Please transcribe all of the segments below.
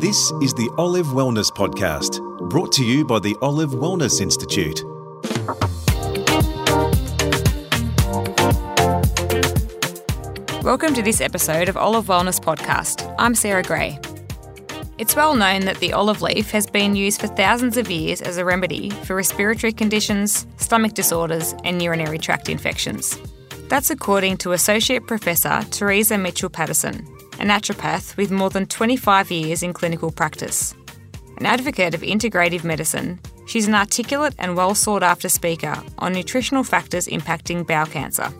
This is the Olive Wellness Podcast, brought to you by the Olive Wellness Institute. Welcome to this episode of Olive Wellness Podcast. I'm Sarah Gray. It's well known that the olive leaf has been used for thousands of years as a remedy for respiratory conditions, stomach disorders, and urinary tract infections. That's according to Associate Professor Teresa Mitchell Patterson, a naturopath with more than 25 years in clinical practice. An advocate of integrative medicine, she's an articulate and well sought after speaker on nutritional factors impacting bowel cancer.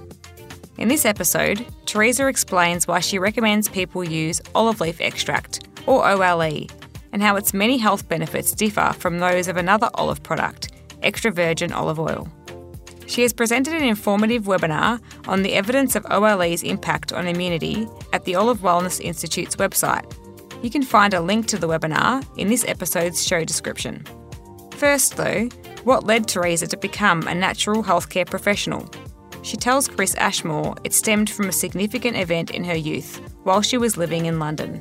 In this episode, Teresa explains why she recommends people use olive leaf extract, or OLE, and how its many health benefits differ from those of another olive product, extra virgin olive oil. She has presented an informative webinar on the evidence of OLE's impact on immunity at the Olive Wellness Institute's website. You can find a link to the webinar in this episode's show description. First, though, what led Teresa to become a natural healthcare professional? She tells Chris Ashmore it stemmed from a significant event in her youth while she was living in London.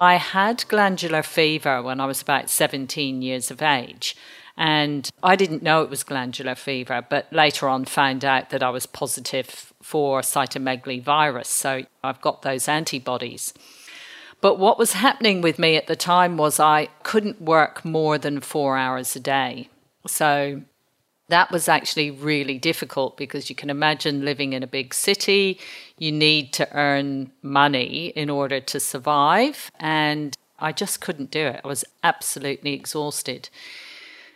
I had glandular fever when I was about 17 years of age. And I didn't know it was glandular fever, but later on found out that I was positive for cytomegalovirus. virus. So I've got those antibodies. But what was happening with me at the time was I couldn't work more than four hours a day. So that was actually really difficult because you can imagine living in a big city, you need to earn money in order to survive. And I just couldn't do it. I was absolutely exhausted.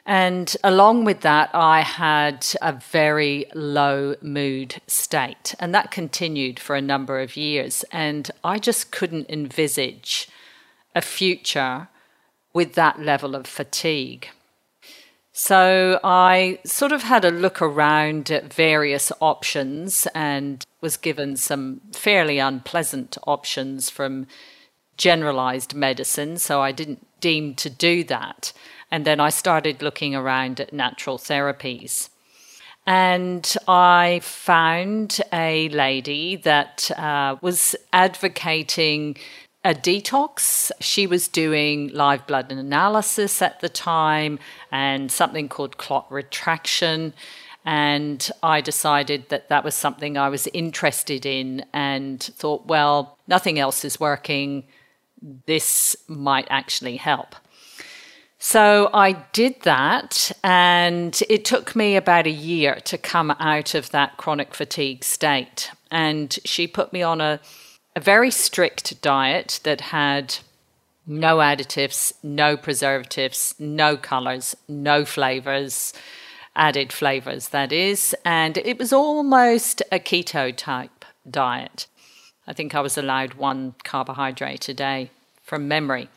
And along with that, I had a very low mood state. And that continued for a number of years. And I just couldn't envisage a future with that level of fatigue. So I sort of had a look around at various options and was given some fairly unpleasant options from generalized medicine. So I didn't deem to do that. And then I started looking around at natural therapies. And I found a lady that uh, was advocating a detox. She was doing live blood analysis at the time and something called clot retraction. And I decided that that was something I was interested in and thought, well, nothing else is working. This might actually help. So I did that, and it took me about a year to come out of that chronic fatigue state. And she put me on a, a very strict diet that had no additives, no preservatives, no colors, no flavors, added flavors, that is. And it was almost a keto type diet. I think I was allowed one carbohydrate a day from memory.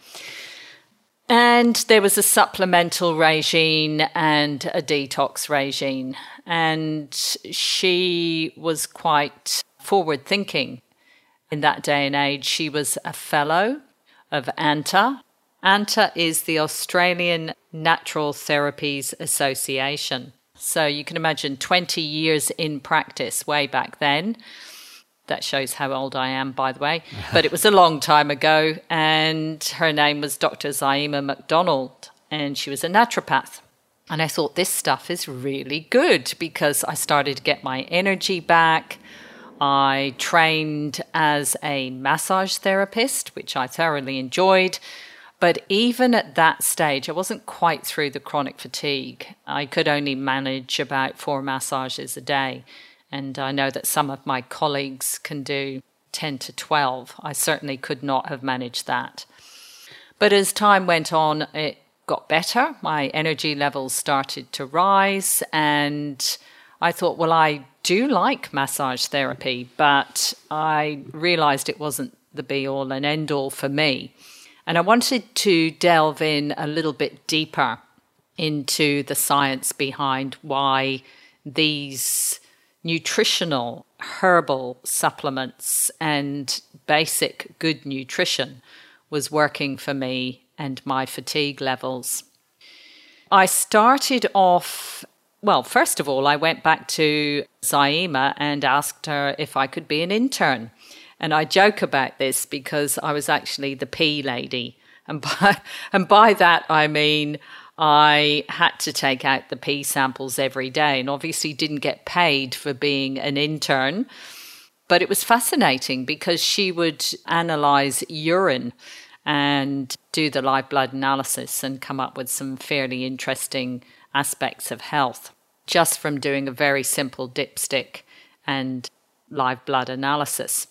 And there was a supplemental regime and a detox regime. And she was quite forward thinking in that day and age. She was a fellow of ANTA. ANTA is the Australian Natural Therapies Association. So you can imagine 20 years in practice way back then. That shows how old I am, by the way. But it was a long time ago, and her name was Dr. Zaima McDonald, and she was a naturopath. And I thought this stuff is really good because I started to get my energy back. I trained as a massage therapist, which I thoroughly enjoyed. But even at that stage, I wasn't quite through the chronic fatigue. I could only manage about four massages a day. And I know that some of my colleagues can do 10 to 12. I certainly could not have managed that. But as time went on, it got better. My energy levels started to rise. And I thought, well, I do like massage therapy, but I realized it wasn't the be all and end all for me. And I wanted to delve in a little bit deeper into the science behind why these nutritional herbal supplements and basic good nutrition was working for me and my fatigue levels. I started off, well, first of all, I went back to Zaima and asked her if I could be an intern. And I joke about this because I was actually the pee lady And by, and by that, I mean I had to take out the pee samples every day and obviously didn't get paid for being an intern. But it was fascinating because she would analyze urine and do the live blood analysis and come up with some fairly interesting aspects of health just from doing a very simple dipstick and live blood analysis.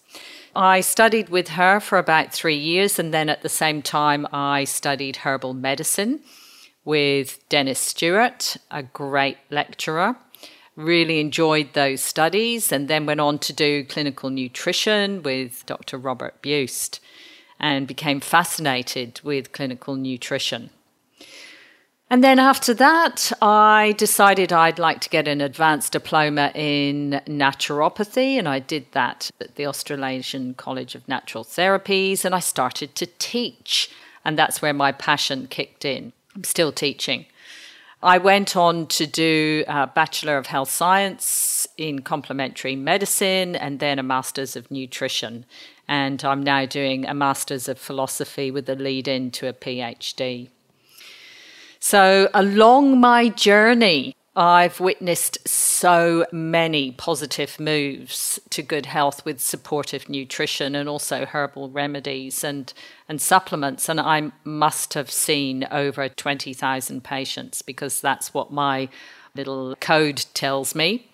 I studied with her for about three years, and then at the same time, I studied herbal medicine with Dennis Stewart, a great lecturer. Really enjoyed those studies and then went on to do clinical nutrition with Dr. Robert Buist and became fascinated with clinical nutrition. And then after that, I decided I'd like to get an advanced diploma in naturopathy, and I did that at the Australasian College of Natural Therapies, and I started to teach, and that's where my passion kicked in. I'm still teaching. I went on to do a Bachelor of Health Science in Complementary Medicine and then a Master's of Nutrition. And I'm now doing a Master's of Philosophy with a lead in to a PhD. So, along my journey, I've witnessed so many positive moves to good health with supportive nutrition and also herbal remedies and, and supplements. And I must have seen over 20,000 patients because that's what my little code tells me.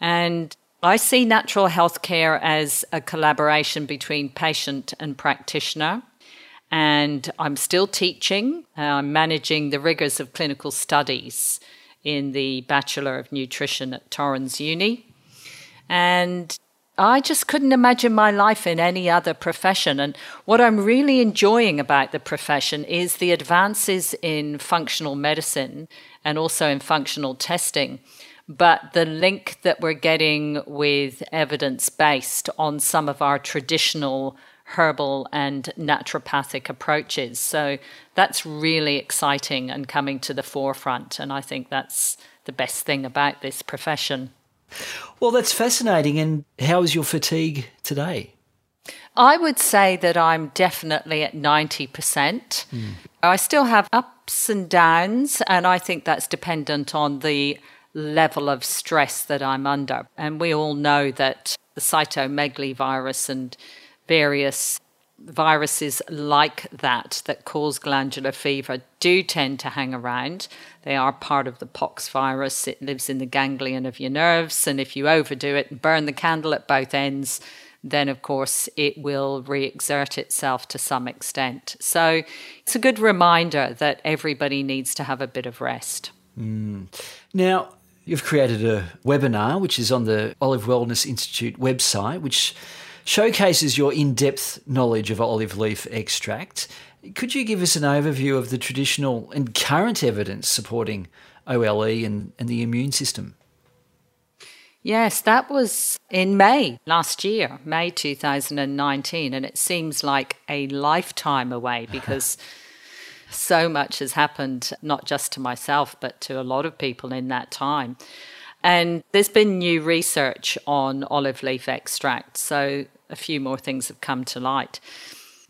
And I see natural health care as a collaboration between patient and practitioner. And I'm still teaching, uh, I'm managing the rigors of clinical studies in the Bachelor of Nutrition at Torrens Uni. And I just couldn't imagine my life in any other profession. And what I'm really enjoying about the profession is the advances in functional medicine and also in functional testing. But the link that we're getting with evidence based on some of our traditional herbal and naturopathic approaches. So that's really exciting and coming to the forefront. And I think that's the best thing about this profession. Well, that's fascinating. And how is your fatigue today? I would say that I'm definitely at 90%. Mm. I still have ups and downs, and I think that's dependent on the level of stress that I'm under. And we all know that the cytomegalovirus and various viruses like that that cause glandular fever do tend to hang around. They are part of the pox virus. It lives in the ganglion of your nerves, and if you overdo it and burn the candle at both ends, then of course it will re exert itself to some extent. So it's a good reminder that everybody needs to have a bit of rest. Mm. Now, you've created a webinar which is on the Olive Wellness Institute website, which showcases your in depth knowledge of olive leaf extract. Could you give us an overview of the traditional and current evidence supporting OLE and, and the immune system? Yes, that was in May last year, May 2019, and it seems like a lifetime away because so much has happened, not just to myself, but to a lot of people in that time. And there's been new research on olive leaf extract. So a few more things have come to light.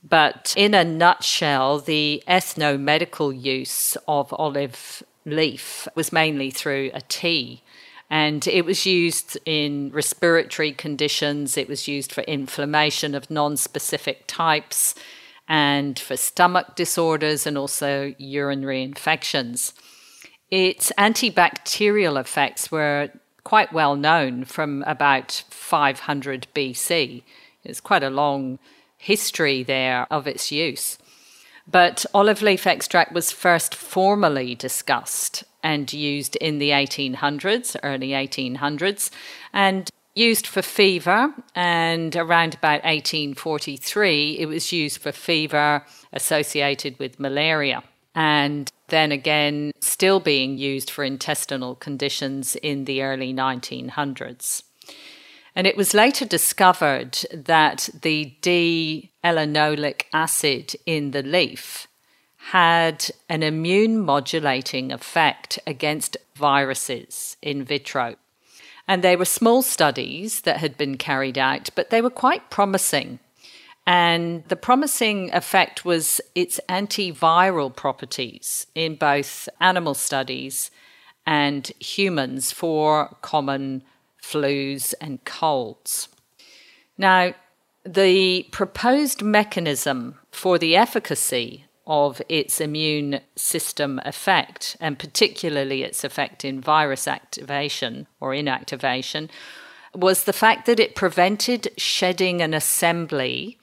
But in a nutshell, the ethno-medical use of olive leaf was mainly through a tea. And it was used in respiratory conditions, it was used for inflammation of non specific types, and for stomach disorders and also urinary infections. Its antibacterial effects were quite well known from about 500 BC. It's quite a long history there of its use. But olive leaf extract was first formally discussed and used in the 1800s, early 1800s, and used for fever. And around about 1843, it was used for fever associated with malaria. And then again, still being used for intestinal conditions in the early 1900s. And it was later discovered that the D L-enolic acid in the leaf had an immune modulating effect against viruses in vitro. And they were small studies that had been carried out, but they were quite promising. And the promising effect was its antiviral properties in both animal studies and humans for common flus and colds. Now, the proposed mechanism for the efficacy of its immune system effect, and particularly its effect in virus activation or inactivation, was the fact that it prevented shedding an assembly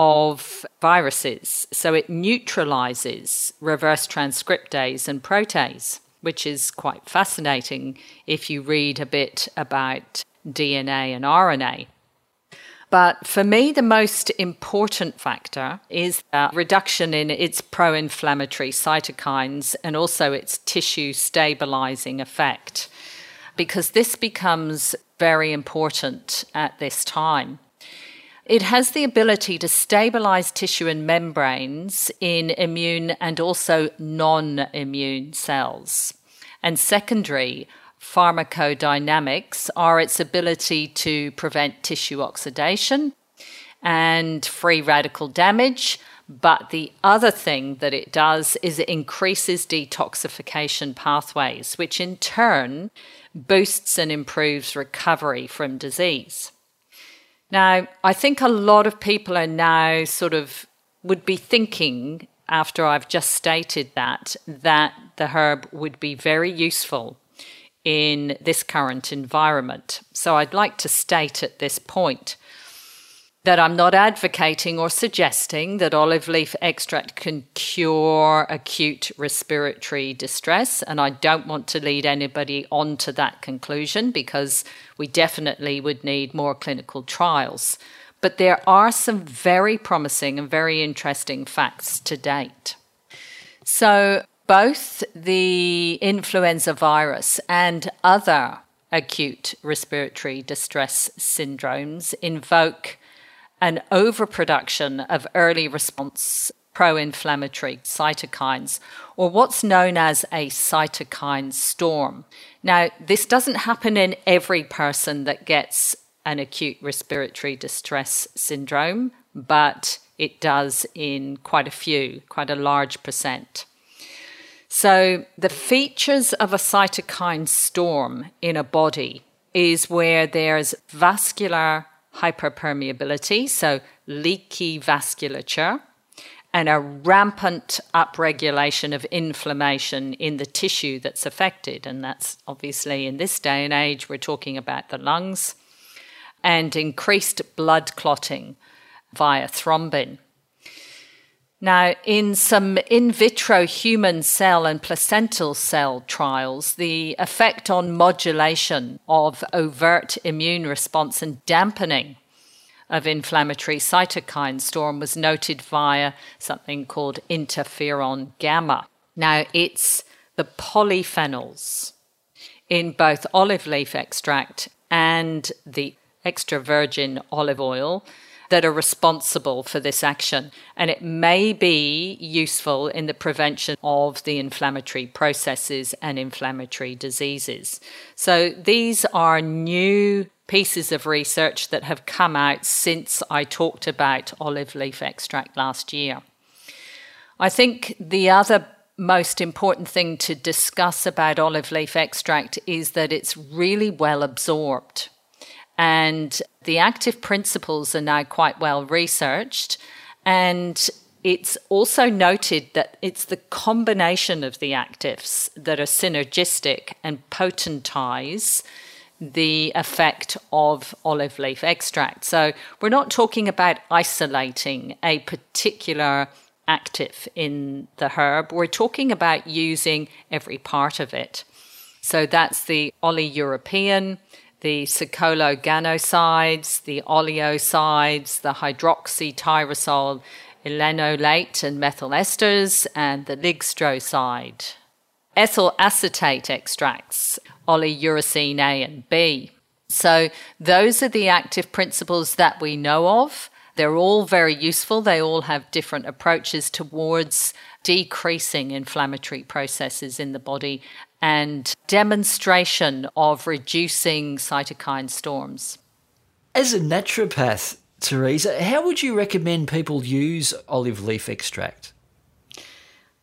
of viruses. So it neutralizes reverse transcriptase and protease, which is quite fascinating if you read a bit about DNA and RNA. But for me, the most important factor is a reduction in its pro inflammatory cytokines and also its tissue stabilizing effect, because this becomes very important at this time. It has the ability to stabilize tissue and membranes in immune and also non immune cells. And secondary, pharmacodynamics are its ability to prevent tissue oxidation and free radical damage. But the other thing that it does is it increases detoxification pathways, which in turn boosts and improves recovery from disease. Now, I think a lot of people are now sort of would be thinking after I've just stated that, that the herb would be very useful in this current environment. So I'd like to state at this point that I'm not advocating or suggesting that olive leaf extract can cure acute respiratory distress. And I don't want to lead anybody on to that conclusion because we definitely would need more clinical trials. But there are some very promising and very interesting facts to date. So, both the influenza virus and other acute respiratory distress syndromes invoke an overproduction of early response pro inflammatory cytokines, or what's known as a cytokine storm. Now, this doesn't happen in every person that gets an acute respiratory distress syndrome, but it does in quite a few, quite a large percent. So, the features of a cytokine storm in a body is where there's vascular hyperpermeability, so leaky vasculature, and a rampant upregulation of inflammation in the tissue that's affected. And that's obviously in this day and age, we're talking about the lungs, and increased blood clotting via thrombin. Now, in some in vitro human cell and placental cell trials, the effect on modulation of overt immune response and dampening of inflammatory cytokine storm was noted via something called interferon gamma. Now, it's the polyphenols in both olive leaf extract and the extra virgin olive oil that are responsible for this action. And it may be useful in the prevention of the inflammatory processes and inflammatory diseases. So these are new pieces of research that have come out since I talked about olive leaf extract last year. I think the other most important thing to discuss about olive leaf extract is that it's really well absorbed. And the active principles are now quite well researched. And it's also noted that it's the combination of the actives that are synergistic and potentize the effect of olive leaf extract. So we're not talking about isolating a particular active in the herb, we're talking about using every part of it. So that's the oleuropein, the saccharoganosydes, the oleosides, the hydroxytyrosol elenolate and methyl esters, and the ligstroside. Ethyl acetate extracts, oleuracil A and B. So those are the active principles that we know of. They're all very useful. They all have different approaches towards decreasing inflammatory processes in the body and demonstration of reducing cytokine storms. As a naturopath, Teresa, how would you recommend people use olive leaf extract?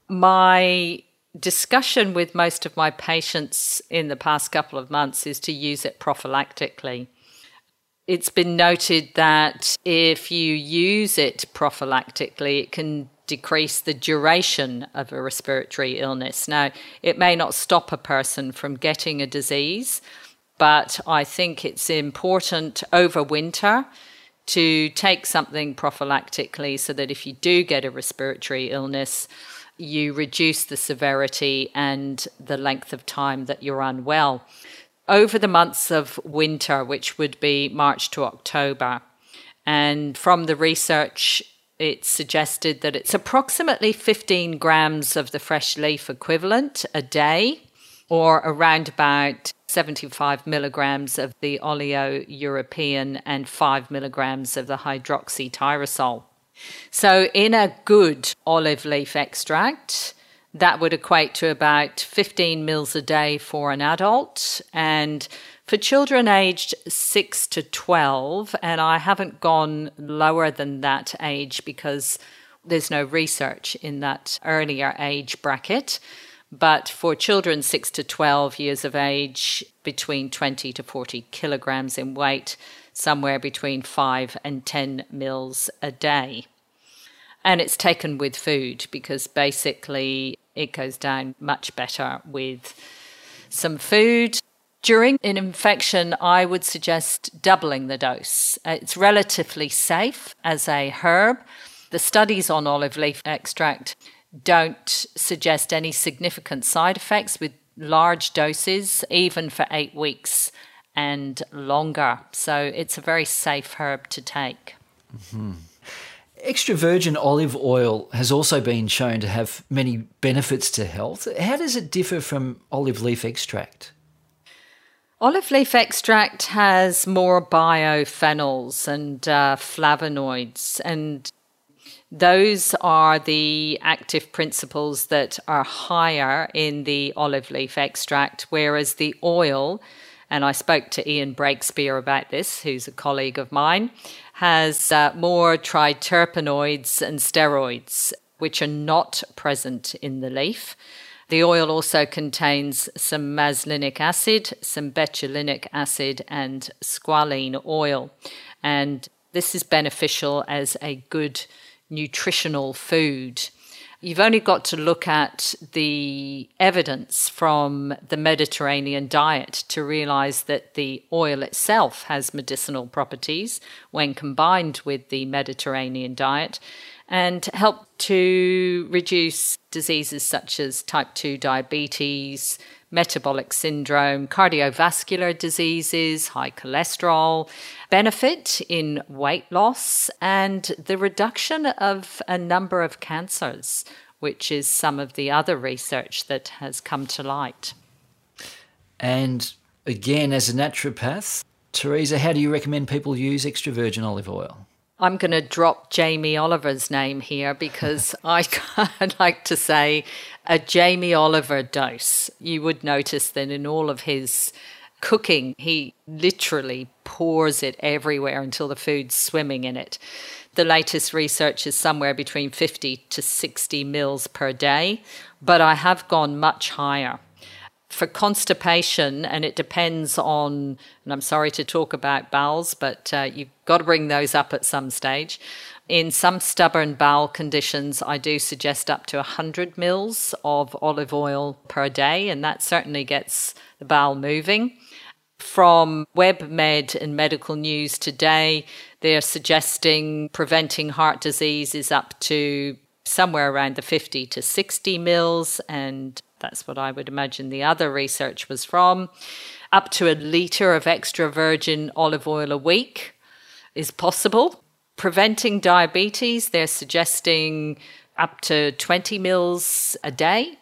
My discussion with most of my patients in the past couple of months is to use it prophylactically. It's been noted that if you use it prophylactically, it can decrease the duration of a respiratory illness. Now, it may not stop a person from getting a disease, but I think it's important over winter to take something prophylactically so that if you do get a respiratory illness, you reduce the severity and the length of time that you're unwell. Over the months of winter, which would be March to October, and from the research, it suggested that it's approximately 15 grams of the fresh leaf equivalent a day, or around about 75 milligrams of the oleuropein and 5 milligrams of the hydroxytyrosol. So, in a good olive leaf extract, that would equate to about 15 mils a day for an adult. And for children aged 6 to 12, and I haven't gone lower than that age because there's no research in that earlier age bracket. But for children 6 to 12 years of age, between 20 to 40 kilograms in weight, somewhere between 5 and 10 mils a day. And it's taken with food because basically it goes down much better with some food. During an infection, I would suggest doubling the dose. It's relatively safe as a herb. The studies on olive leaf extract don't suggest any significant side effects with large doses, even for eight weeks and longer. So it's a very safe herb to take. Mm-hmm. Extra virgin olive oil has also been shown to have many benefits to health. How does it differ from olive leaf extract? Olive leaf extract has more biophenols and uh, flavonoids, and those are the active principles that are higher in the olive leaf extract, whereas the oil, and I spoke to Ian Breakspear about this, who's a colleague of mine, has uh, more triterpenoids and steroids, which are not present in the leaf. The oil also contains some maslinic acid, some betulinic acid, and squalene oil. And this is beneficial as a good nutritional food. You've only got to look at the evidence from the Mediterranean diet to realize that the oil itself has medicinal properties when combined with the Mediterranean diet and help to reduce diseases such as type 2 diabetes, metabolic syndrome, cardiovascular diseases, high cholesterol, benefit in weight loss, and the reduction of a number of cancers, which is some of the other research that has come to light. And again, as a naturopath, Teresa, how do you recommend people use extra virgin olive oil? I'm going to drop Jamie Oliver's name here because I like to say a Jamie Oliver dose. You would notice that in all of his cooking, he literally pours it everywhere until the food's swimming in it. The latest research is somewhere between 50 to 60 mils per day, but I have gone much higher for constipation, and it depends on, and I'm sorry to talk about bowels, but uh, you've got to bring those up at some stage. In some stubborn bowel conditions, I do suggest up to 100 mils of olive oil per day, and that certainly gets the bowel moving. From WebMed and Medical News today, they're suggesting preventing heart disease is up to somewhere around the 50 to 60 mils, and that's what I would imagine the other research was from. Up to a litre of extra virgin olive oil a week is possible. Preventing diabetes, they're suggesting up to 20 mils a day.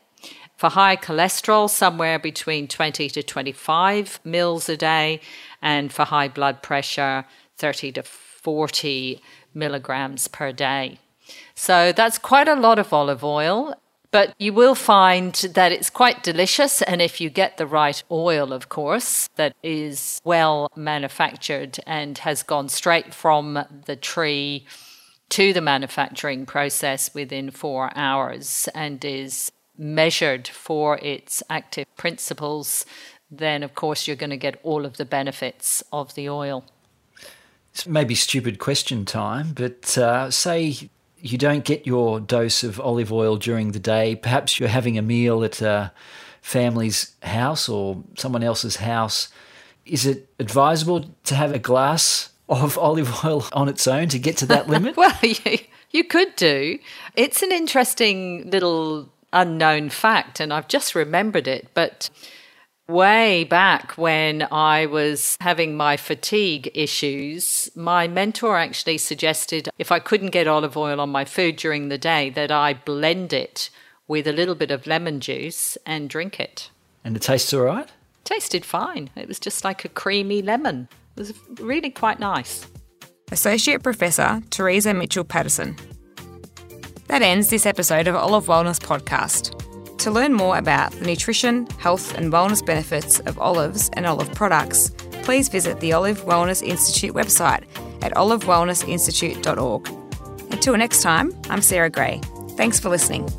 For high cholesterol, somewhere between 20 to 25 mils a day. And for high blood pressure, 30 to 40 milligrams per day. So that's quite a lot of olive oil But you will find that it's quite delicious. And if you get the right oil, of course, that is well manufactured and has gone straight from the tree to the manufacturing process within four hours and is measured for its active principles, then of course you're going to get all of the benefits of the oil. This may be stupid question time, but uh, say you don't get your dose of olive oil during the day. Perhaps you're having a meal at a family's house or someone else's house. Is it advisable to have a glass of olive oil on its own to get to that limit? well, you, you could do. It's an interesting little unknown fact, and I've just remembered it. But way back when I was having my fatigue issues, my mentor actually suggested if I couldn't get olive oil on my food during the day, that I blend it with a little bit of lemon juice and drink it. And it tastes all right? tasted fine. It was just like a creamy lemon. It was really quite nice. Associate Professor Teresa Mitchell Patterson. That ends this episode of Olive Wellness Podcast. To learn more about the nutrition, health, and wellness benefits of olives and olive products, please visit the Olive Wellness Institute website at olivewellnessinstitute.org. Until next time, I'm Sarah Gray. Thanks for listening.